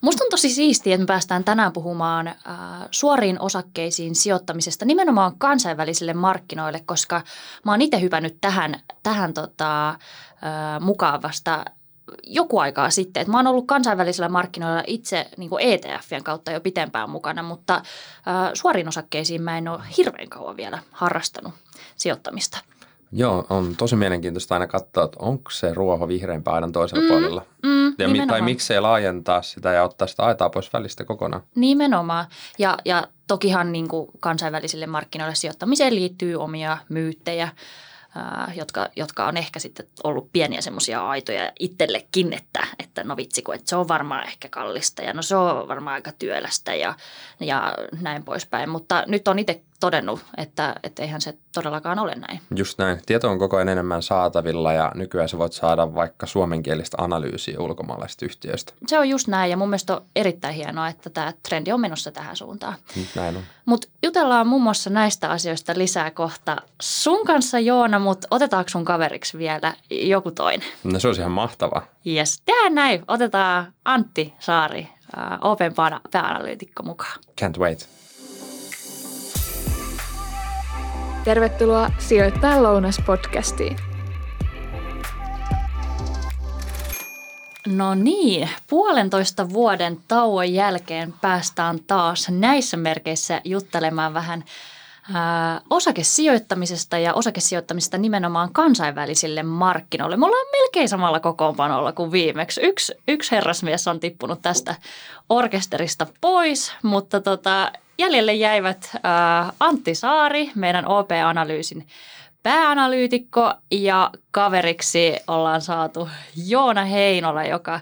Musta on tosi siistiä, että me päästään tänään puhumaan äh, suoriin osakkeisiin sijoittamisesta nimenomaan kansainvälisille markkinoille, koska mä oon itse hypännyt tähän, tähän tota, äh, mukaan vasta joku aikaa sitten. Että mä oon ollut kansainvälisillä markkinoilla itse niin ETFien kautta jo pitempään mukana, mutta äh, suoriin osakkeisiin mä en ole hirveän kauan vielä harrastanut sijoittamista. Joo, on tosi mielenkiintoista aina katsoa, että onko se ruoho vihreämpää aidan toisella mm, puolella. Mm, ja, nimenomaan. tai miksei laajentaa sitä ja ottaa sitä aitaa pois välistä kokonaan. Nimenomaan. Ja, ja tokihan niin kuin kansainvälisille markkinoille sijoittamiseen liittyy omia myyttejä, ää, jotka, jotka on ehkä sitten ollut pieniä semmoisia aitoja itsellekin, että, että no vitsi, kun, että se on varmaan ehkä kallista ja no se on varmaan aika työlästä ja, ja näin poispäin. Mutta nyt on itse todennut, että, että eihän se todellakaan ole näin. Just näin. Tieto on koko ajan enemmän saatavilla ja nykyään sä voit saada vaikka suomenkielistä analyysiä ulkomaalaisista yhtiöistä. Se on just näin ja mun mielestä on erittäin hienoa, että tämä trendi on menossa tähän suuntaan. Näin on. Mutta jutellaan muun muassa näistä asioista lisää kohta sun kanssa Joona, mutta otetaanko sun kaveriksi vielä joku toinen? No se olisi ihan mahtavaa. Yes, tehdään näin. Otetaan Antti Saari, Open pääanalyytikko mukaan. Can't wait. Tervetuloa Sijoittaa lounas-podcastiin. No niin, puolentoista vuoden tauon jälkeen päästään taas näissä merkeissä juttelemaan vähän ää, osakesijoittamisesta ja osakesijoittamisesta nimenomaan kansainvälisille markkinoille. Me ollaan melkein samalla kokoonpanolla kuin viimeksi. Yksi, yksi herrasmies on tippunut tästä orkesterista pois, mutta tota, jäljelle jäivät äh, Antti Saari, meidän OP-analyysin pääanalyytikko ja kaveriksi ollaan saatu Joona Heinola, joka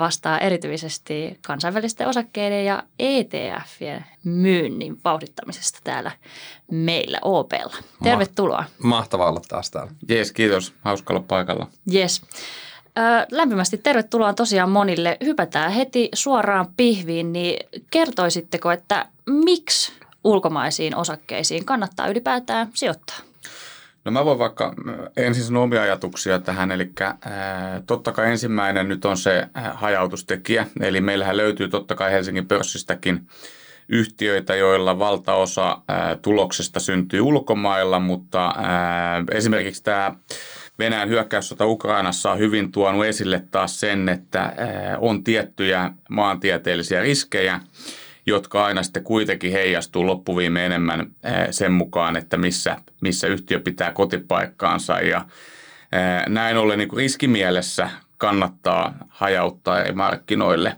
vastaa erityisesti kansainvälisten osakkeiden ja ETFien myynnin vauhdittamisesta täällä meillä OPlla. Tervetuloa. Mahtavaa olla taas täällä. Jees, kiitos. Hauska olla paikalla. Yes. Lämpimästi tervetuloa tosiaan monille. Hypätään heti suoraan pihviin, niin kertoisitteko, että miksi ulkomaisiin osakkeisiin kannattaa ylipäätään sijoittaa? No mä voin vaikka ensin sanoa omia ajatuksia tähän, eli ää, totta kai ensimmäinen nyt on se hajautustekijä, eli meillähän löytyy totta kai Helsingin pörssistäkin yhtiöitä, joilla valtaosa ää, tuloksesta syntyy ulkomailla, mutta ää, esimerkiksi tämä Venäjän hyökkäyssota Ukrainassa on hyvin tuonut esille taas sen, että on tiettyjä maantieteellisiä riskejä, jotka aina sitten kuitenkin heijastuu loppuviime enemmän sen mukaan, että missä, missä yhtiö pitää kotipaikkaansa. Ja näin ollen niin riskimielessä kannattaa hajauttaa eri markkinoille.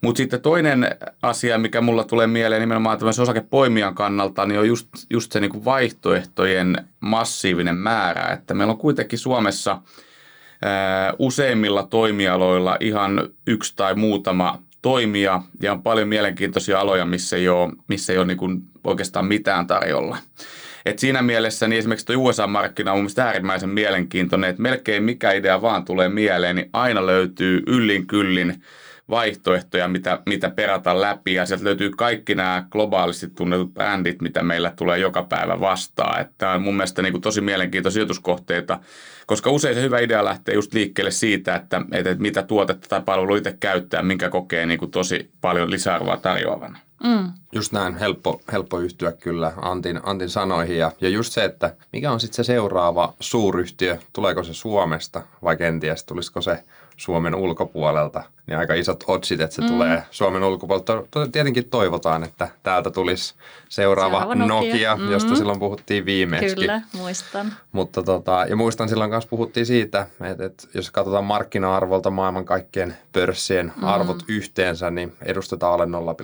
Mutta sitten toinen asia, mikä mulla tulee mieleen nimenomaan tämmöisen osakepoimijan kannalta, niin on just, just se niin vaihtoehtojen massiivinen määrä. Että meillä on kuitenkin Suomessa ää, useimmilla toimialoilla ihan yksi tai muutama toimija ja on paljon mielenkiintoisia aloja, missä ei ole, missä ei ole niin kuin oikeastaan mitään tarjolla. Et siinä mielessä niin esimerkiksi tuo USA-markkina on mielestäni äärimmäisen mielenkiintoinen, että melkein mikä idea vaan tulee mieleen, niin aina löytyy yllin kyllin vaihtoehtoja, mitä, mitä perata läpi ja sieltä löytyy kaikki nämä globaalisti tunnetut brändit, mitä meillä tulee joka päivä vastaan. Että on mun mielestä niin kuin tosi mielenkiintoisia sijoituskohteita, koska usein se hyvä idea lähtee just liikkeelle siitä, että, että mitä tuotetta tai palvelu itse käyttää, minkä kokee niin kuin tosi paljon lisäarvoa tarjoavana. Mm. Just näin, helppo, helppo yhtyä kyllä Antin, Antin sanoihin. Ja, ja just se, että mikä on sitten se seuraava suuryhtiö, tuleeko se Suomesta vai kenties tulisiko se Suomen ulkopuolelta, niin aika isot otsit, että se mm. tulee Suomen ulkopuolelta. Tietenkin toivotaan, että täältä tulisi seuraava, seuraava Nokia, Nokia mm. josta silloin puhuttiin viimeksi. Kyllä, muistan. Mutta tota, ja muistan silloin kanssa puhuttiin siitä, että, että jos katsotaan markkina-arvolta maailman kaikkien pörssien mm. arvot yhteensä, niin edustetaan alle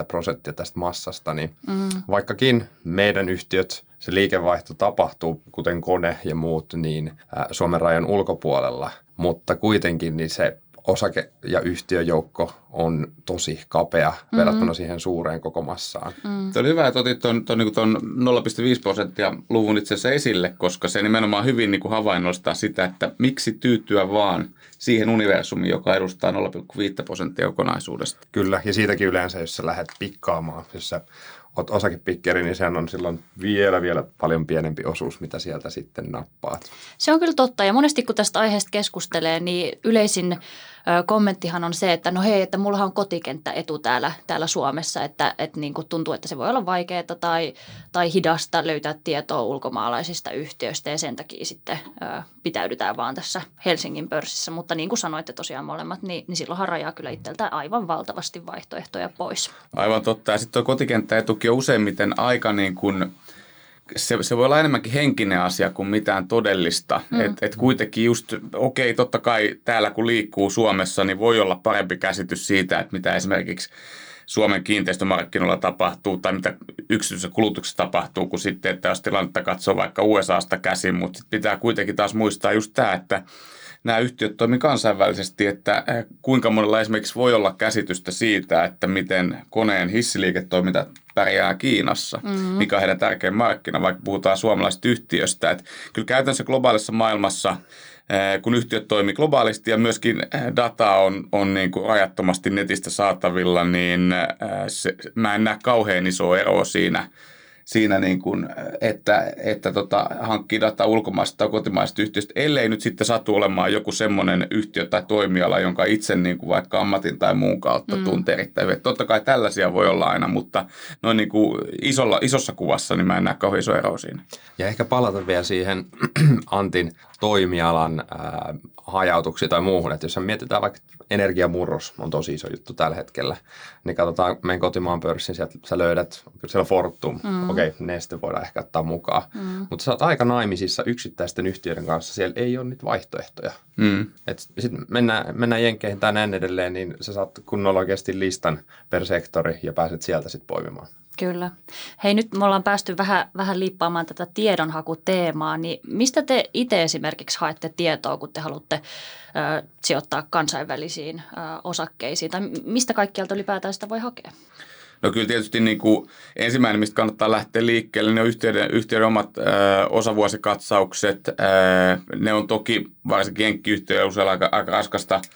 0,5 prosenttia tästä massasta. Niin mm. Vaikkakin meidän yhtiöt se liikevaihto tapahtuu, kuten kone ja muut, niin Suomen rajan ulkopuolella – mutta kuitenkin niin se osake- ja yhtiöjoukko on tosi kapea mm-hmm. verrattuna siihen suureen koko massaan. Mm. Tämä oli hyvä, että otit tuon, tuon, tuon 0,5 prosenttia luvun itse asiassa esille, koska se nimenomaan hyvin niin kuin havainnollistaa sitä, että miksi tyytyä vaan siihen universumiin, joka edustaa 0,5 prosenttia kokonaisuudesta. Kyllä, ja siitäkin yleensä, jos sä lähdet pikkaamaan, jos sä oot osakepikkeri, niin sehän on silloin vielä, vielä paljon pienempi osuus, mitä sieltä sitten nappaat. Se on kyllä totta ja monesti kun tästä aiheesta keskustelee, niin yleisin kommenttihan on se, että no hei, että mullahan on kotikenttäetu täällä, täällä Suomessa, että, että niin kuin tuntuu, että se voi olla vaikeaa tai, tai hidasta löytää tietoa ulkomaalaisista yhtiöistä ja sen takia sitten ö, pitäydytään vaan tässä Helsingin pörssissä. Mutta niin kuin sanoitte tosiaan molemmat, niin, niin silloinhan rajaa kyllä itseltään aivan valtavasti vaihtoehtoja pois. Aivan totta. Ja sitten tuo kotikenttäetukin on useimmiten aika niin kuin – se, se voi olla enemmänkin henkinen asia kuin mitään todellista. Mm. Et, et kuitenkin just, okei, okay, totta kai täällä kun liikkuu Suomessa, niin voi olla parempi käsitys siitä, että mitä esimerkiksi Suomen kiinteistömarkkinoilla tapahtuu tai mitä yksityisessä kulutuksessa tapahtuu, kuin sitten, että jos tilannetta katsoo vaikka USAsta käsin, mutta pitää kuitenkin taas muistaa just tämä, että nämä yhtiöt toimivat kansainvälisesti, että eh, kuinka monella esimerkiksi voi olla käsitystä siitä, että miten koneen hissiliiketoiminta pärjää Kiinassa, mm-hmm. mikä on heidän tärkein markkina, vaikka puhutaan suomalaisesta yhtiöstä. Että kyllä käytännössä globaalissa maailmassa eh, kun yhtiöt toimii globaalisti ja myöskin eh, data on, on niin kuin rajattomasti netistä saatavilla, niin se, mä en näe kauhean isoa eroa siinä – siinä, niin kuin, että, että tota, hankkii dataa ulkomaista tai kotimaista yhtiöstä, ellei nyt sitten satu olemaan joku semmoinen yhtiö tai toimiala, jonka itse niin kuin vaikka ammatin tai muun kautta mm. tuntee erittäin hyvin. Totta kai tällaisia voi olla aina, mutta noin niin kuin isolla, isossa kuvassa niin mä en näe kauhean iso ero siinä. Ja ehkä palata vielä siihen Antin toimialan ää, hajautuksiin tai muuhun, että jos mietitään vaikka energiamurros on tosi iso juttu tällä hetkellä, niin katsotaan meidän kotimaan pörssin, sieltä sä löydät, siellä Fortum, mm. okei, okay, Neste voidaan ehkä ottaa mukaan, mm. mutta sä oot aika naimisissa yksittäisten yhtiöiden kanssa, siellä ei ole niitä vaihtoehtoja. Mm. Sitten mennään, mennään Jenkkeihin tai näin edelleen, niin sä saat kunnolla oikeasti listan per sektori ja pääset sieltä sitten poimimaan. Kyllä. Hei, nyt me ollaan päästy vähän, vähän liippaamaan tätä tiedonhakuteemaa, niin mistä te itse esimerkiksi haette tietoa, kun te haluatte ö, sijoittaa kansainvälisiin ö, osakkeisiin, tai mistä kaikkialta ylipäätään sitä voi hakea? No kyllä tietysti niin kuin ensimmäinen, mistä kannattaa lähteä liikkeelle, ne on yhtiöiden, yhtiöiden omat ö, osavuosikatsaukset. Ö, ne on toki varsinkin jenkkiyhtiöillä usein aika, aika raskasta –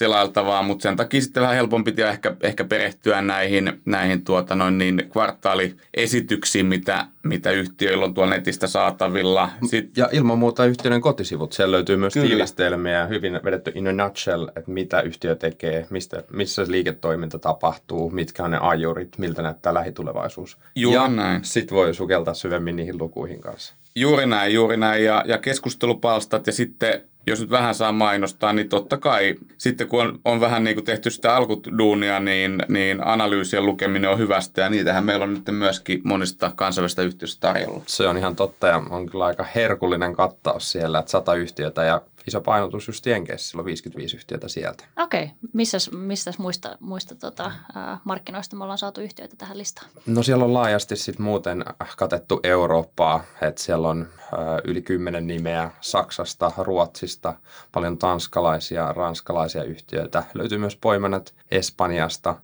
selailtavaa, mutta sen takia sitten vähän helpompi ehkä, ehkä perehtyä näihin, näihin tuota noin niin kvartaaliesityksiin, mitä, mitä yhtiöillä on tuolla netistä saatavilla. Sit... Ja ilman muuta yhtiöiden kotisivut. Siellä löytyy myös Kyllä. tiivistelmiä, hyvin vedetty in a nutshell, että mitä yhtiö tekee, mistä, missä liiketoiminta tapahtuu, mitkä on ne ajurit, miltä näyttää lähitulevaisuus. Juuri ja näin. Sitten voi sukeltaa syvemmin niihin lukuihin kanssa. Juuri näin, juuri näin. Ja, ja keskustelupalstat ja sitten jos nyt vähän saa mainostaa, niin totta kai sitten kun on, on vähän niin kuin tehty sitä alkuduunia, niin, niin analyysien lukeminen on hyvästä ja niitähän meillä on nyt myöskin monista kansainvälistä yhtiöistä tarjolla. Se on ihan totta ja on kyllä aika herkullinen kattaus siellä, että sata yhtiötä ja iso painotus just Jenkeissä, sillä on 55 yhtiötä sieltä. Okei, okay. missäs, missäs muista, muista tota, äh, markkinoista me ollaan saatu yhtiöitä tähän listaan? No siellä on laajasti sitten muuten katettu Eurooppaa, että siellä on äh, yli kymmenen nimeä Saksasta, Ruotsista, paljon tanskalaisia, ranskalaisia yhtiöitä. Löytyy myös poimanat Espanjasta,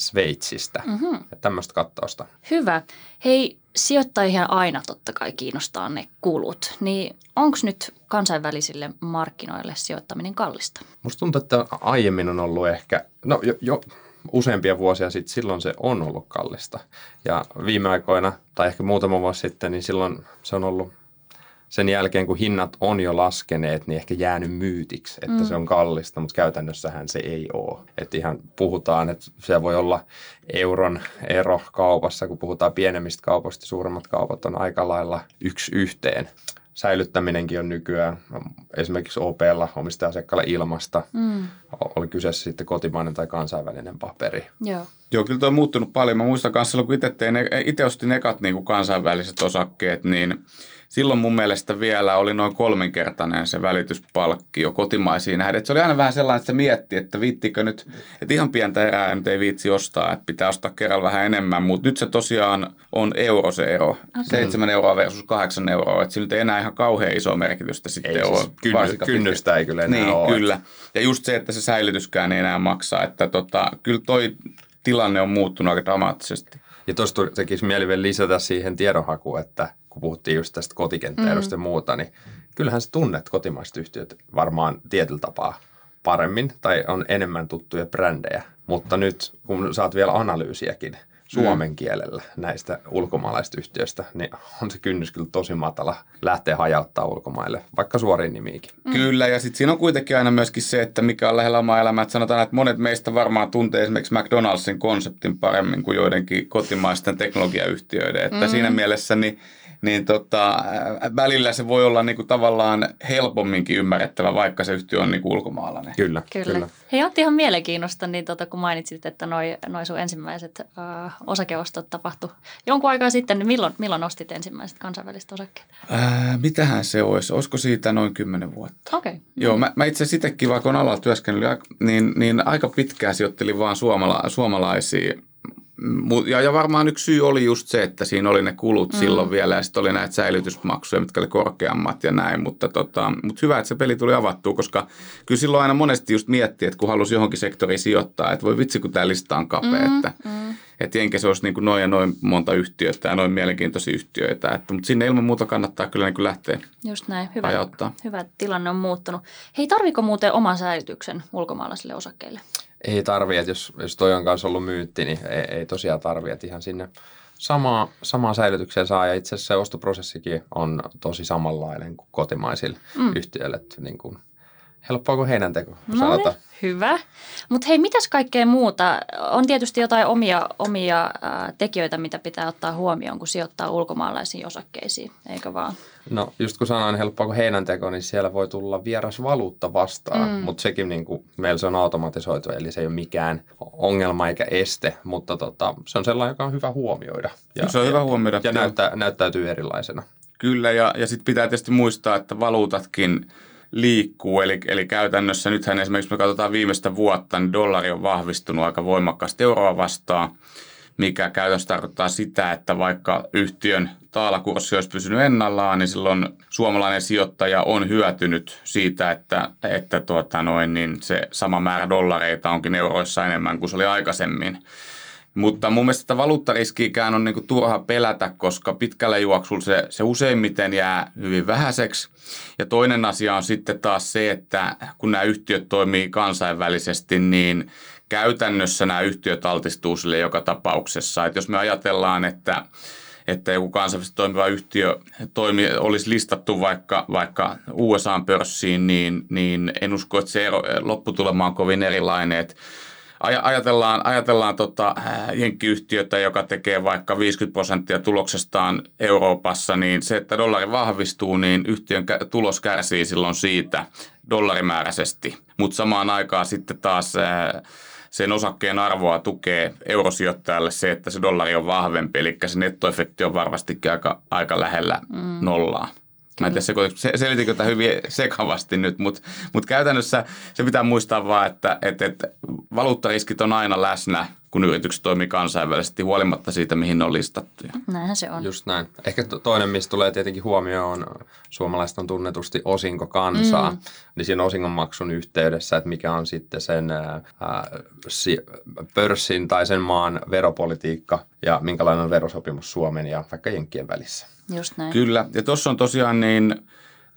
Sveitsistä mm-hmm. ja tämmöistä kattausta. Hyvä. Hei, sijoittajia aina totta kai kiinnostaa ne kulut, niin onko nyt kansainvälisille markkinoille sijoittaminen kallista? Musta tuntuu, että aiemmin on ollut ehkä, no jo, jo useampia vuosia sitten, silloin se on ollut kallista. Ja viime aikoina, tai ehkä muutama vuosi sitten, niin silloin se on ollut sen jälkeen, kun hinnat on jo laskeneet, niin ehkä jäänyt myytiksi, että mm. se on kallista, mutta käytännössähän se ei ole. Että ihan puhutaan, että se voi olla euron ero kaupassa, kun puhutaan pienemmistä kaupoista, suuremmat kaupat on aika lailla yksi yhteen. Säilyttäminenkin on nykyään esimerkiksi OPlla omistaja ilmasta. Mm. Oli kyseessä sitten kotimainen tai kansainvälinen paperi. Joo. Joo, kyllä tuo on muuttunut paljon. Mä muistan kanssa, kun itse, tein, itse ostin ekat niin kuin kansainväliset osakkeet, niin silloin mun mielestä vielä oli noin kolminkertainen se välityspalkkio kotimaisiin nähden. Et se oli aina vähän sellainen, että se mietti, että viittikö nyt, että ihan pientä erää nyt ei viitsi ostaa, että pitää ostaa kerralla vähän enemmän, mutta nyt se tosiaan on euro se ero. Okay. 7 euroa versus 8 euroa, että sillä nyt ei enää ihan kauhean iso merkitystä sitten ei, ole. Siis kynny, kynnystä ei kyllä enää niin, ole. kyllä. Ja just se, että se säilytyskään ei enää maksaa, että tota, kyllä toi tilanne on muuttunut aika dramaattisesti. Ja tuosta tekisi mieli vielä lisätä siihen tiedonhakuun, että kun puhuttiin just tästä kotikenttäedusta mm. ja muuta, niin kyllähän sä tunnet kotimaiset yhtiöt varmaan tietyllä tapaa paremmin tai on enemmän tuttuja brändejä. Mutta nyt kun saat vielä analyysiäkin suomen kielellä näistä ulkomaalaisista yhtiöistä, niin on se kynnys kyllä tosi matala lähteä hajauttaa ulkomaille, vaikka suoriin nimiikin. Mm. Kyllä, ja sitten siinä on kuitenkin aina myöskin se, että mikä on lähellä omaa elämää. Että sanotaan, että monet meistä varmaan tuntee esimerkiksi McDonaldsin konseptin paremmin kuin joidenkin kotimaisten teknologiayhtiöiden. Että mm. siinä mielessä niin niin tota, välillä se voi olla niinku tavallaan helpomminkin ymmärrettävä, vaikka se yhtiö on niinku ulkomaalainen. Kyllä, kyllä. kyllä. Hei, otti ihan mielenkiinnosta, niin tota, kun mainitsit, että noi, noi sun ensimmäiset äh, osakeostot tapahtu jonkun aikaa sitten, niin milloin, milloin ostit ensimmäiset kansainväliset osakkeet? Ää, mitähän se olisi? Olisiko siitä noin kymmenen vuotta? Okei. Okay. Joo, mä, mä itse asiassa vaikka on alalla työskennellyt, niin, niin aika pitkään sijoittelin vaan suomala, suomalaisia ja, ja varmaan yksi syy oli just se, että siinä oli ne kulut mm. silloin vielä ja sitten oli näitä säilytysmaksuja, mitkä oli korkeammat ja näin. Mutta, tota, mutta hyvä, että se peli tuli avattua, koska kyllä silloin aina monesti just miettii, että kun halusi johonkin sektoriin sijoittaa, että voi vitsi kun tämä lista on kapea, mm, että, mm. että jenkä se olisi niin kuin noin ja noin monta yhtiötä ja noin mielenkiintoisia yhtiöitä. Että, mutta sinne ilman muuta kannattaa kyllä niin kuin lähteä Just näin, hyvä, hyvä tilanne on muuttunut. Hei, tarviko muuten oman säilytyksen ulkomaalaisille osakkeille? Ei tarvi, että jos, jos toi on kanssa ollut myytti, niin ei, ei tosiaan tarvi, että ihan sinne samaa, samaa säilytykseen saa. Ja itse asiassa se ostoprosessikin on tosi samanlainen kuin kotimaisille mm. yhtiöille. Että niin kuin, helppoa kuin heidän teko, no sanotaan. Niin, hyvä. Mutta hei, mitäs kaikkea muuta? On tietysti jotain omia, omia äh, tekijöitä, mitä pitää ottaa huomioon, kun sijoittaa ulkomaalaisiin osakkeisiin, eikö vaan? No just kun sanoin helppoa kuin heinän teko, niin siellä voi tulla vieras valuutta vastaan, mm. mutta sekin niin kuin, meillä se on automatisoitu, eli se ei ole mikään ongelma eikä este, mutta tota, se on sellainen, joka on hyvä huomioida. Ja, se on hyvä huomioida. Ja näyttä, näyttäytyy erilaisena. Kyllä, ja, ja sitten pitää tietysti muistaa, että valuutatkin liikkuu. Eli, eli käytännössä nythän esimerkiksi me katsotaan viimeistä vuotta, niin dollari on vahvistunut aika voimakkaasti euroa vastaan, mikä käytännössä tarkoittaa sitä, että vaikka yhtiön taalakurssi olisi pysynyt ennallaan, niin silloin suomalainen sijoittaja on hyötynyt siitä, että, että tuota noin, niin se sama määrä dollareita onkin euroissa enemmän kuin se oli aikaisemmin. Mutta mun mielestä valuuttariskiikään on niinku turha pelätä, koska pitkällä juoksulla se, se useimmiten jää hyvin vähäiseksi. Ja toinen asia on sitten taas se, että kun nämä yhtiöt toimii kansainvälisesti, niin käytännössä nämä yhtiöt altistuu sille joka tapauksessa. Että jos me ajatellaan, että että joku kansainvälisesti toimiva yhtiö toimi, olisi listattu vaikka, vaikka USA-pörssiin, niin, niin en usko, että se ero, lopputulema on kovin erilainen. Että ajatellaan, ajatellaan tota, jenkkiyhtiötä, joka tekee vaikka 50 prosenttia tuloksestaan Euroopassa, niin se, että dollari vahvistuu, niin yhtiön tulos kärsii silloin siitä dollarimääräisesti. Mutta samaan aikaan sitten taas sen osakkeen arvoa tukee eurosijoittajalle se, että se dollari on vahvempi, eli se nettoefekti on varmastikin aika, aika lähellä mm. nollaa. Mä en tiedä, se, selitikö tämä hyvin sekavasti nyt, mutta mut käytännössä se pitää muistaa vaan, että et, et, valuuttariskit on aina läsnä, kun yritykset toimii kansainvälisesti, huolimatta siitä, mihin ne on listattu. Näinhän se on. Just näin. Ehkä toinen, mistä tulee tietenkin huomioon, suomalaiset on tunnetusti osinkokansaa, mm. niin siinä osingonmaksun yhteydessä, että mikä on sitten sen ää, si, pörssin tai sen maan veropolitiikka ja minkälainen on verosopimus Suomen ja vaikka Jenkkien välissä. Just näin. Kyllä, ja tuossa on tosiaan niin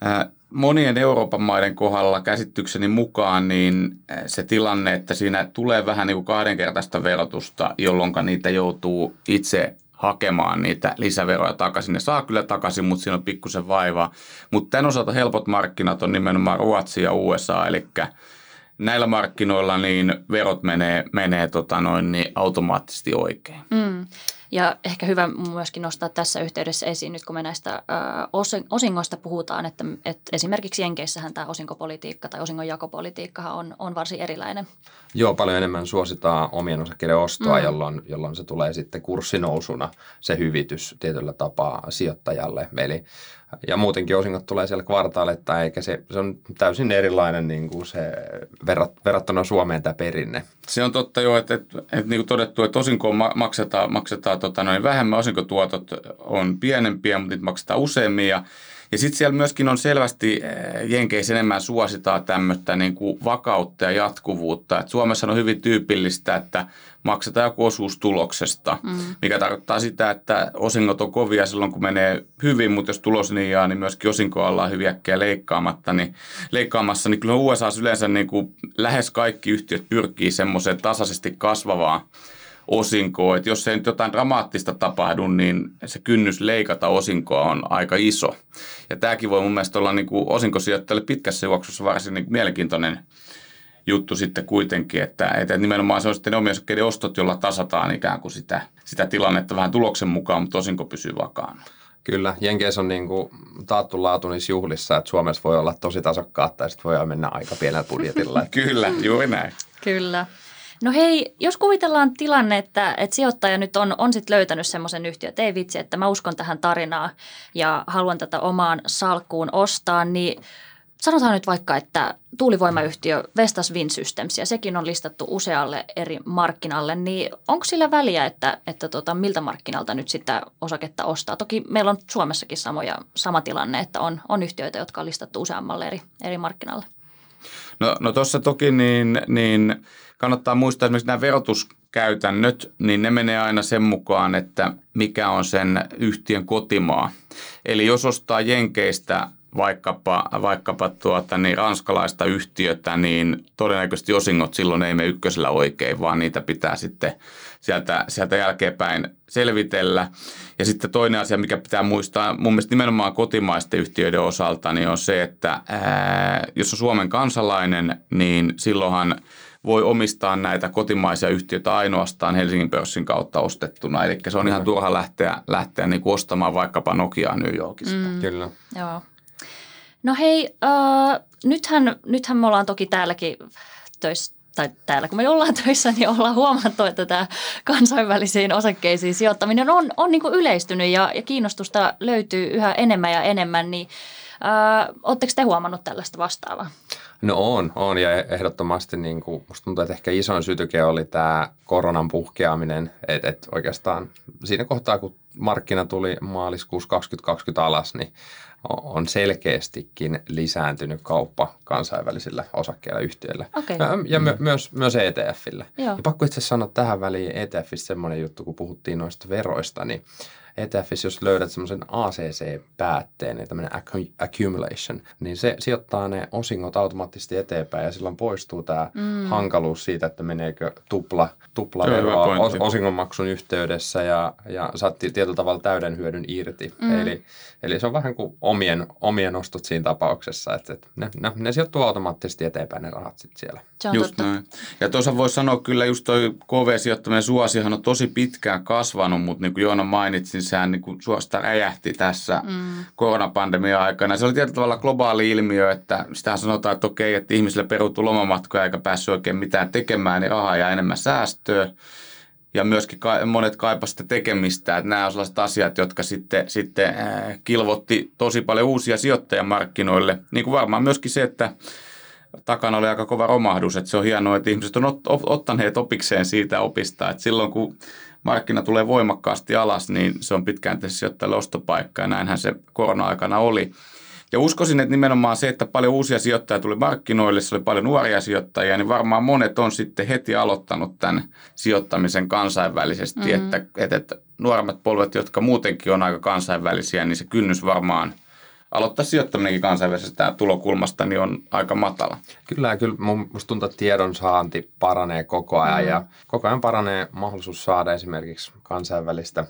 äh, monien Euroopan maiden kohdalla käsitykseni mukaan niin äh, se tilanne, että siinä tulee vähän niin kuin kahdenkertaista verotusta, jolloin niitä joutuu itse hakemaan niitä lisäveroja takaisin. Ne saa kyllä takaisin, mutta siinä on pikkusen vaivaa. Mutta tämän osalta helpot markkinat on nimenomaan Ruotsi ja USA, eli näillä markkinoilla niin verot menee, menee tota noin, niin automaattisesti oikein. Mm. Ja ehkä hyvä myöskin nostaa tässä yhteydessä esiin, nyt kun me näistä ö, osingoista puhutaan, että, että esimerkiksi Jenkeissähän tämä osinkopolitiikka tai osingonjakopolitiikka on, on varsin erilainen. Joo, paljon enemmän suositaan omien osakkeiden ostoa, mm. jolloin, jolloin se tulee sitten kurssinousuna se hyvitys tietyllä tapaa sijoittajalle. Eli ja muutenkin osingot tulee siellä kvartaaletta, eikä se, se on täysin erilainen niin kuin se verrat, verrattuna Suomeen tämä perinne. Se on totta jo, että, että, että niin kuin todettu, että osinkoon maksetaan, maksetaan tota noin vähemmän, osinkotuotot on pienempiä, mutta niitä maksetaan useammin ja ja sitten siellä myöskin on selvästi, eh, Jenkeissä enemmän suositaan tämmöistä niin kuin vakautta ja jatkuvuutta. Et Suomessa on hyvin tyypillistä, että maksetaan joku osuus tuloksesta, mm. mikä tarkoittaa sitä, että osingot on kovia silloin, kun menee hyvin, mutta jos tulos niin jää, niin myöskin osinko ollaan hyvin äkkiä leikkaamatta, niin, leikkaamassa. Niin kyllä USA yleensä niin kuin lähes kaikki yhtiöt pyrkii semmoiseen tasaisesti kasvavaan osinkoa. Että jos ei nyt jotain dramaattista tapahdu, niin se kynnys leikata osinkoa on aika iso. Ja tämäkin voi mun mielestä olla niin kuin osinkosijoittajalle pitkässä juoksussa varsin niin mielenkiintoinen juttu sitten kuitenkin, että, että nimenomaan se on sitten ne omien ostot, jolla tasataan ikään kuin sitä, sitä tilannetta vähän tuloksen mukaan, mutta osinko pysyy vakaana. Kyllä, Jenkeissä on niin kuin taattu laatu niissä juhlissa, että Suomessa voi olla tosi tasokkaat tai sitten voi mennä aika pienellä budjetilla. Kyllä, juuri näin. Kyllä. No hei, jos kuvitellaan tilanne, että, että sijoittaja nyt on, on sit löytänyt semmoisen yhtiön, että ei vitsi, että mä uskon tähän tarinaan ja haluan tätä omaan salkkuun ostaa, niin sanotaan nyt vaikka, että tuulivoimayhtiö Vestas Wind Systems, ja sekin on listattu usealle eri markkinalle, niin onko sillä väliä, että, että tota, miltä markkinalta nyt sitä osaketta ostaa? Toki meillä on Suomessakin samoja, sama tilanne, että on, on yhtiöitä, jotka on listattu useammalle eri, eri markkinalle. No, no tuossa toki niin, niin kannattaa muistaa esimerkiksi nämä verotuskäytännöt, niin ne menee aina sen mukaan, että mikä on sen yhtiön kotimaa. Eli jos ostaa Jenkeistä vaikkapa, vaikkapa tuota, niin ranskalaista yhtiötä, niin todennäköisesti osingot silloin ei mene ykkösellä oikein, vaan niitä pitää sitten sieltä, sieltä jälkeenpäin selvitellä. Ja sitten toinen asia, mikä pitää muistaa mun mielestä nimenomaan kotimaisten yhtiöiden osalta, niin on se, että ää, jos on Suomen kansalainen, niin silloinhan voi omistaa näitä kotimaisia yhtiöitä ainoastaan Helsingin pörssin kautta ostettuna. Eli se on ihan turha lähteä, lähteä niin kuin ostamaan vaikkapa Nokiaa New Yorkista. Mm. Kyllä. Joo. No hei, äh, nythän, nythän me ollaan toki täälläkin töissä, tai täällä kun me ollaan töissä, niin ollaan huomattu, että tämä kansainvälisiin osakkeisiin sijoittaminen on, on niin kuin yleistynyt ja, ja kiinnostusta löytyy yhä enemmän ja enemmän, niin Oletteko te huomannut tällaista vastaavaa? No on, on ja ehdottomasti niin kuin, musta tuntuu, että ehkä isoin sytyke oli tämä koronan puhkeaminen, että et oikeastaan siinä kohtaa, kun markkina tuli maaliskuussa 2020 alas, niin on selkeästikin lisääntynyt kauppa kansainvälisillä osakkeilla yhtiöillä. Okay. Ja, ja my, myös, myös ETFille. Ja pakko itse sanoa tähän väliin ETFistä semmoinen juttu, kun puhuttiin noista veroista, niin ETFissä, jos löydät semmoisen ACC-päätteen, niin tämmöinen accumulation, niin se sijoittaa ne osingot automaattisesti eteenpäin ja silloin poistuu tämä mm. hankaluus siitä, että meneekö tupla, tupla veroa os, osingonmaksun yhteydessä ja, ja saat tietyllä tavalla täyden hyödyn irti. Mm. Eli, eli se on vähän kuin omien, omien ostot siinä tapauksessa, että, että ne, ne, ne sijoittuu automaattisesti eteenpäin ne rahat sitten siellä. Se on just totta. näin. Ja tuossa voisi sanoa kyllä just toi KV-sijoittaminen suosihan on tosi pitkään kasvanut, mutta niin kuin Joona mainitsi, niin sehän niin kuin suosta räjähti tässä mm. koronapandemian aikana. Se oli tietyllä tavalla globaali ilmiö, että sitä sanotaan, että okei, että ihmisille peruutu lomamatkoja eikä päässyt oikein mitään tekemään, niin rahaa ja enemmän säästöä. Ja myöskin ka- monet kaipasivat tekemistä, että nämä on sellaiset asiat, jotka sitten, sitten äh, kilvotti tosi paljon uusia sijoittajamarkkinoille. Niin kuin varmaan myöskin se, että takana oli aika kova romahdus, että se on hienoa, että ihmiset on ot, ottaneet opikseen siitä opista, että silloin kun markkina tulee voimakkaasti alas, niin se on pitkään tässä sijoittajalle ostopaikka ja näinhän se korona-aikana oli. Ja uskoisin, että nimenomaan se, että paljon uusia sijoittajia tuli markkinoille, se oli paljon nuoria sijoittajia, niin varmaan monet on sitten heti aloittanut tämän sijoittamisen kansainvälisesti, mm-hmm. että, että, että nuoremmat polvet, jotka muutenkin on aika kansainvälisiä, niin se kynnys varmaan – aloittaa sijoittaminenkin kansainvälisestä tulokulmasta, niin on aika matala. Kyllä, kyllä musta tuntuu, että tiedon saanti paranee koko ajan mm. ja koko ajan paranee mahdollisuus saada esimerkiksi kansainvälistä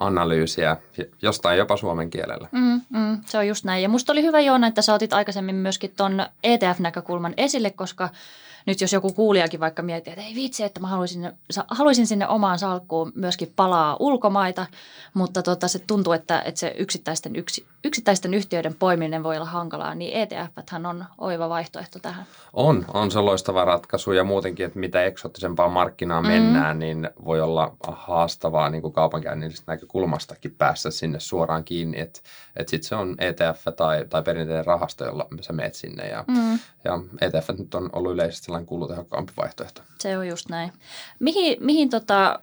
analyysiä, jostain jopa suomen kielellä. Mm, mm, se on just näin. Ja musta oli hyvä Joona, että sä otit aikaisemmin myöskin ton ETF-näkökulman esille, koska – nyt jos joku kuulijakin vaikka miettii, että ei vitsi, että mä haluaisin, haluaisin sinne omaan salkkuun myöskin palaa ulkomaita, mutta tota, se tuntuu, että, että se yksittäisten, yksi, yksittäisten yhtiöiden poiminen voi olla hankalaa, niin ETF on oiva vaihtoehto tähän. On, on se loistava ratkaisu ja muutenkin, että mitä eksottisempaa markkinaa mm. mennään, niin voi olla haastavaa niin kuin kaupankäynnillisestä näkökulmastakin päästä sinne suoraan kiinni, että, että sitten se on ETF tai, tai perinteinen rahasto, jolla sä meet sinne ja, mm. ja ETF nyt on ollut yleisesti sellainen kulutehokkaampi vaihtoehto. Se on just näin. Mihin, mihin tota,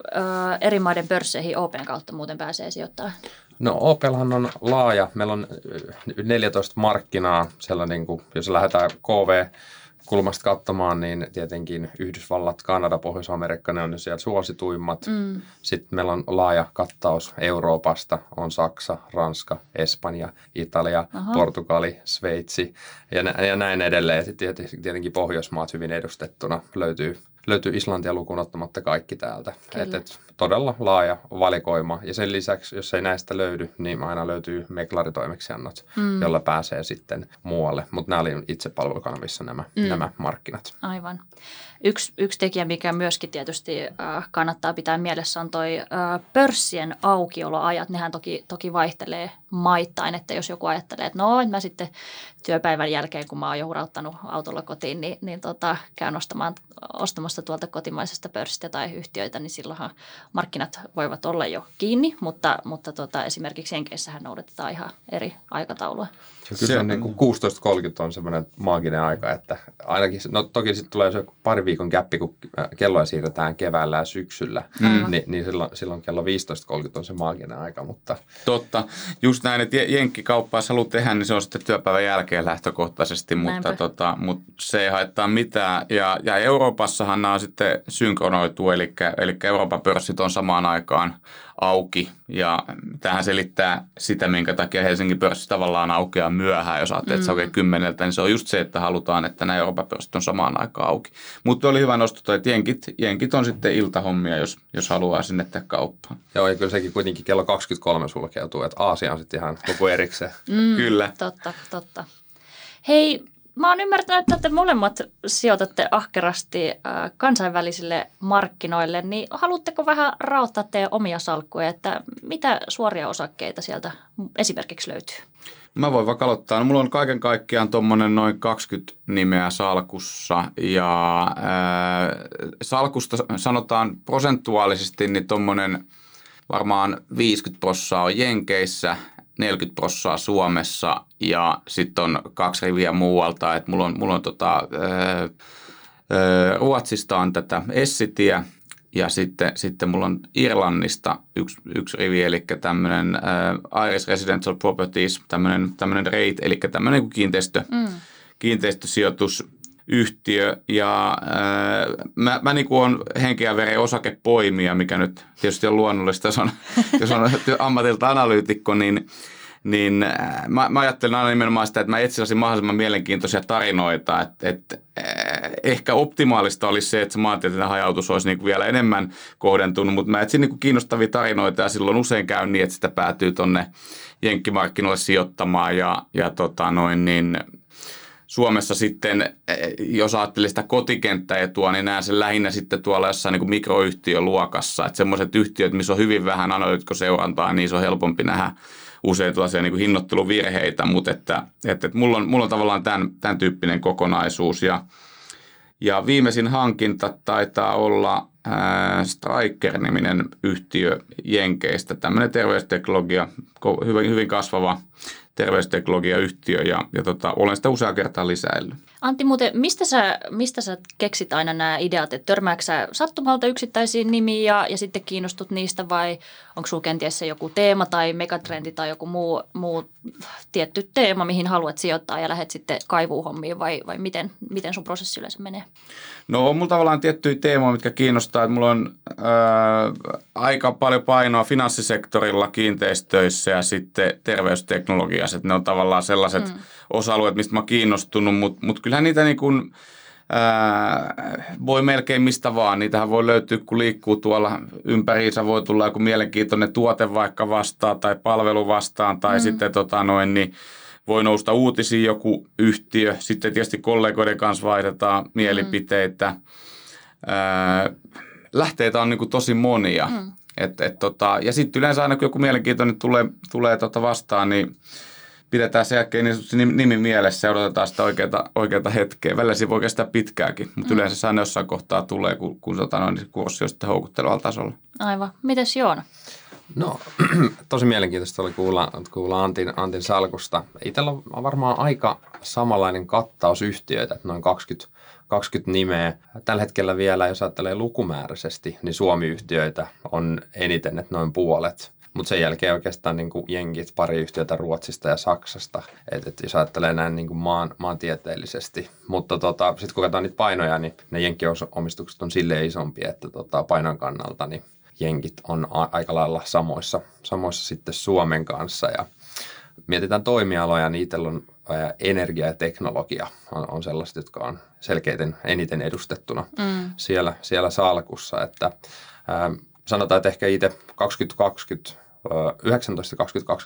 eri maiden pörsseihin Open kautta muuten pääsee sijoittamaan? No Opelhan on laaja. Meillä on 14 markkinaa, sellainen, niin kuin, jos lähdetään KV kulmasta katsomaan, niin tietenkin Yhdysvallat, Kanada, Pohjois-Amerikka, ne on siellä suosituimmat. Mm. Sitten meillä on laaja kattaus Euroopasta, on Saksa, Ranska, Espanja, Italia, Aha. Portugali, Sveitsi ja, nä- ja näin edelleen. Sitten tietenkin Pohjoismaat hyvin edustettuna löytyy löytyy Islantia lukuun ottamatta kaikki täältä. Kyllä. Et, et, todella laaja valikoima. Ja sen lisäksi, jos ei näistä löydy, niin aina löytyy meklaritoimeksiannot, mm. jolla pääsee sitten muualle. Mutta nämä oli itse palvelukanavissa nämä, mm. nämä markkinat. Aivan. Yksi, yksi tekijä, mikä myöskin tietysti äh, kannattaa pitää mielessä, on toi äh, pörssien aukioloajat. Nehän toki, toki vaihtelee maittain, että jos joku ajattelee, että no, että mä sitten työpäivän jälkeen, kun mä oon jo hurauttanut autolla kotiin, niin, niin tota, käyn ostamaan, ostamassa tuolta kotimaisesta pörssistä tai yhtiöitä, niin silloinhan markkinat voivat olla jo kiinni, mutta, mutta tota, esimerkiksi Jenkeissähän noudatetaan ihan eri aikataulua. Ja kyllä se on niin kuin 16.30 on semmoinen maaginen aika, että ainakin, no toki sitten tulee se pari viikon gappi, kun kelloja siirretään keväällä ja syksyllä, mm. niin, niin silloin, silloin kello 15.30 on se maaginen aika, mutta... Totta, just näin, että jenkkikauppaa jos haluat tehdä, niin se on sitten työpäivän jälkeen lähtökohtaisesti, mutta, tota, mutta se ei haittaa mitään. Ja, ja Euroopassahan nämä on sitten synkronoitu, eli, eli Euroopan pörssit on samaan aikaan auki. Ja tähän selittää sitä, minkä takia Helsingin pörssi tavallaan aukeaa myöhään. Jos ajattelee, mm. että se aukeaa kymmeneltä, niin se on just se, että halutaan, että nämä Euroopan pörssit on samaan aikaan auki. Mutta oli hyvä nosto, että jenkit, jenkit on sitten iltahommia, jos, jos haluaa sinne tehdä kauppaa. Joo, ja kyllä sekin kuitenkin kello 23 sulkeutuu, että Aasia on sitten ihan luku erikseen. Mm, kyllä. Totta, totta. Hei, Mä oon ymmärtänyt, että te molemmat sijoitatte ahkerasti äh, kansainvälisille markkinoille, niin haluatteko vähän rauttaa teidän omia salkkuja, että mitä suoria osakkeita sieltä esimerkiksi löytyy? Mä voin vaikka aloittaa. No, mulla on kaiken kaikkiaan tuommoinen noin 20 nimeä salkussa ja äh, salkusta sanotaan prosentuaalisesti niin tuommoinen varmaan 50 prosenttia on Jenkeissä, 40 prosenttia Suomessa ja sitten on kaksi riviä muualta. Et mulla on, mulla on tota, ää, Ruotsista on tätä Essitiä ja sitten, sitten mulla on Irlannista yksi, yksi rivi, eli tämmöinen Irish Residential Properties, tämmöinen, tämmöinen REIT, eli tämmöinen niin kiinteistö, mm. kiinteistösijoitus yhtiö ja äh, mä, mä niin kuin on henkeä veren osakepoimija, mikä nyt tietysti on luonnollista, jos on, jos on ammatilta analyytikko, niin, niin äh, mä, mä ajattelen aina nimenomaan sitä, että mä etsisin mahdollisimman mielenkiintoisia tarinoita, että, että äh, ehkä optimaalista olisi se, että se maantieteellinen hajautus olisi niin kuin vielä enemmän kohdentunut, mutta mä etsin niin kuin kiinnostavia tarinoita ja silloin usein käy niin, että sitä päätyy tonne jenkkimarkkinoille sijoittamaan ja, ja tota noin niin – Suomessa sitten, eh, jos ajattelee sitä kotikenttäetua, niin näen sen lähinnä sitten tuolla jossain niin mikroyhtiöluokassa. Että semmoiset yhtiöt, missä on hyvin vähän analyytikkoseurantaa, niin se on helpompi nähdä usein tällaisia niin hinnoitteluvirheitä, mutta että, että, että mulla, on, mulla on tavallaan tämän, tämän tyyppinen kokonaisuus. Ja, ja viimeisin hankinta taitaa olla Striker-niminen yhtiö Jenkeistä, tämmöinen terveysteknologia, hyvin, hyvin kasvava terveysteknologiayhtiö ja, ja tota, olen sitä usean kertaa lisäillyt. Antti, muuten, mistä sä, mistä sä keksit aina nämä ideat? Että törmääkö sä sattumalta yksittäisiin nimiin ja, ja sitten kiinnostut niistä vai onko sulla kenties se joku teema tai megatrendi tai joku muu, muu tietty teema, mihin haluat sijoittaa ja lähdet sitten kaivuuhommiin vai, vai miten, miten sun prosessi yleensä menee? No on mulla tavallaan tiettyjä teemoja, mitkä kiinnostaa. Että mulla on ää, aika paljon painoa finanssisektorilla, kiinteistöissä ja sitten terveysteknologiassa. ne on tavallaan sellaiset mm. Osa-alueet, mistä mä oon kiinnostunut, mutta mut kyllähän niitä niin kuin, ää, voi melkein mistä vaan. Niitähän voi löytyä, kun liikkuu tuolla ympäriinsä. Voi tulla joku mielenkiintoinen tuote vaikka vastaan tai palvelu vastaan tai mm. sitten tota noin, niin voi nousta uutisiin joku yhtiö. Sitten tietysti kollegoiden kanssa vaihdetaan mielipiteitä. Mm. Ää, lähteitä on niin kuin tosi monia. Mm. Et, et tota, ja sitten yleensä aina kun joku mielenkiintoinen tulee, tulee tota vastaan, niin pidetään se jälkeen niin nimi mielessä ja odotetaan sitä oikeaa, oikeaa hetkeä. Välillä siinä voi kestää pitkääkin, mutta mm. yleensä se aina jossain kohtaa tulee, kun, kun tota, no, niin kurssi on sitten houkuttelevalla tasolla. Aivan. Mites Joona? No, tosi mielenkiintoista oli kuulla, kuulla Antin, Antin salkusta. Itsellä on varmaan aika samanlainen kattaus yhtiöitä, että noin 20, 20 nimeä. Tällä hetkellä vielä, jos ajattelee lukumääräisesti, niin Suomi-yhtiöitä on eniten, että noin puolet. Mutta sen jälkeen oikeastaan niin kuin jenkit, pari yhtiötä Ruotsista ja Saksasta, että et jos ajattelee näin niin kuin maan, maantieteellisesti. Mutta tota, sitten kun katsotaan niitä painoja, niin ne jenkkiomistukset on silleen isompia, että tota, painon kannalta niin jenkit on a- aika lailla samoissa, samoissa sitten Suomen kanssa. Ja mietitään toimialoja, niin itsellä on energia ja teknologia on, on sellaiset, jotka on selkeiten eniten edustettuna mm. siellä, siellä salkussa. Että, ää, sanotaan, että ehkä itse 2020, 19-2020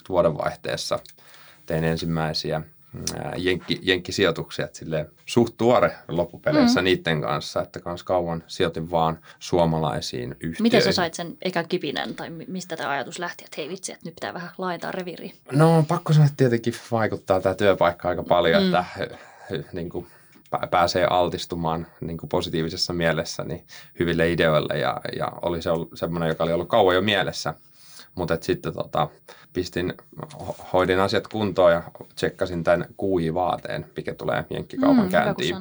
vuoden vaihteessa tein ensimmäisiä jenkki, jenkkisijoituksia, että silleen suht tuore loppupeleissä mm. niiden kanssa, että kans kauan sijoitin vaan suomalaisiin yhtiöihin. Miten sä sait sen ekan kipinen tai mistä tämä ajatus lähti, että hei vitsi, että nyt pitää vähän laajentaa reviiriä? No pakko sanoa, että tietenkin vaikuttaa tämä työpaikka aika paljon, mm. että niin kuin, pääsee altistumaan niin kuin positiivisessa mielessä niin hyville ideoille ja, ja oli se semmoinen, joka oli ollut kauan jo mielessä. Mutta sitten tota, pistin, hoidin asiat kuntoon ja tsekkasin tämän QI-vaateen, mikä tulee Jenkkikaupan mm, käyntiin.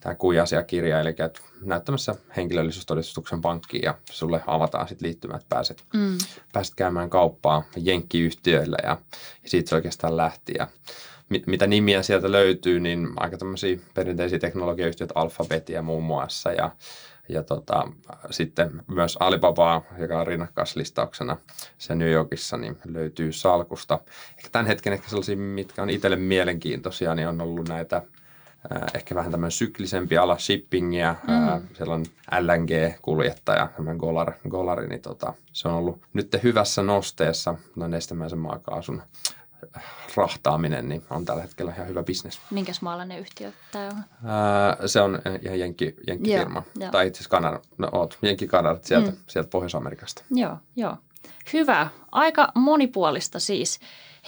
Tämä QI-asiakirja, eli että näyttämässä henkilöllisyystodistuksen pankkiin ja sulle avataan sitten liittymät, pääset, mm. pääset käymään kauppaa Jenkkiyhtiöillä ja, ja siitä se oikeastaan lähti. Ja mit, mitä nimiä sieltä löytyy, niin aika tämmöisiä perinteisiä teknologiayhtiöitä, Alphabetia muun muassa ja ja tota, sitten myös Alibabaa, joka on rinnakkaislistauksena se New Yorkissa, niin löytyy salkusta. Ehkä tämän hetken ehkä sellaisia, mitkä on itselle mielenkiintoisia, niin on ollut näitä ehkä vähän tämmöinen syklisempi ala shippingia, mm. siellä on LNG-kuljettaja, tämmöinen Golar, Golari, niin tota, se on ollut nyt hyvässä nosteessa noin nestemäisen maakaasun rahtaaminen niin on tällä hetkellä ihan hyvä bisnes. Minkäs maalainen yhtiö tämä on? Se on ihan jenki, jenkkifirma. Joo, tai itse asiassa Kanada, no oot, jenki Kanada, sieltä, mm. sieltä Pohjois-Amerikasta. Joo, joo. Hyvä. Aika monipuolista siis.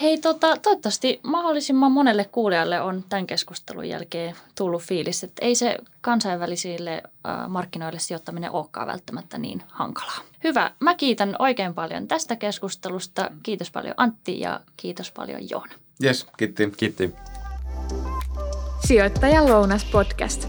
Hei, tota, toivottavasti mahdollisimman monelle kuulijalle on tämän keskustelun jälkeen tullut fiilis, että ei se kansainvälisille äh, markkinoille sijoittaminen olekaan välttämättä niin hankalaa. Hyvä. Mä kiitän oikein paljon tästä keskustelusta. Kiitos paljon Antti ja kiitos paljon Joona. Yes, kiitti. Kiitti. Sijoittajan lounas podcast.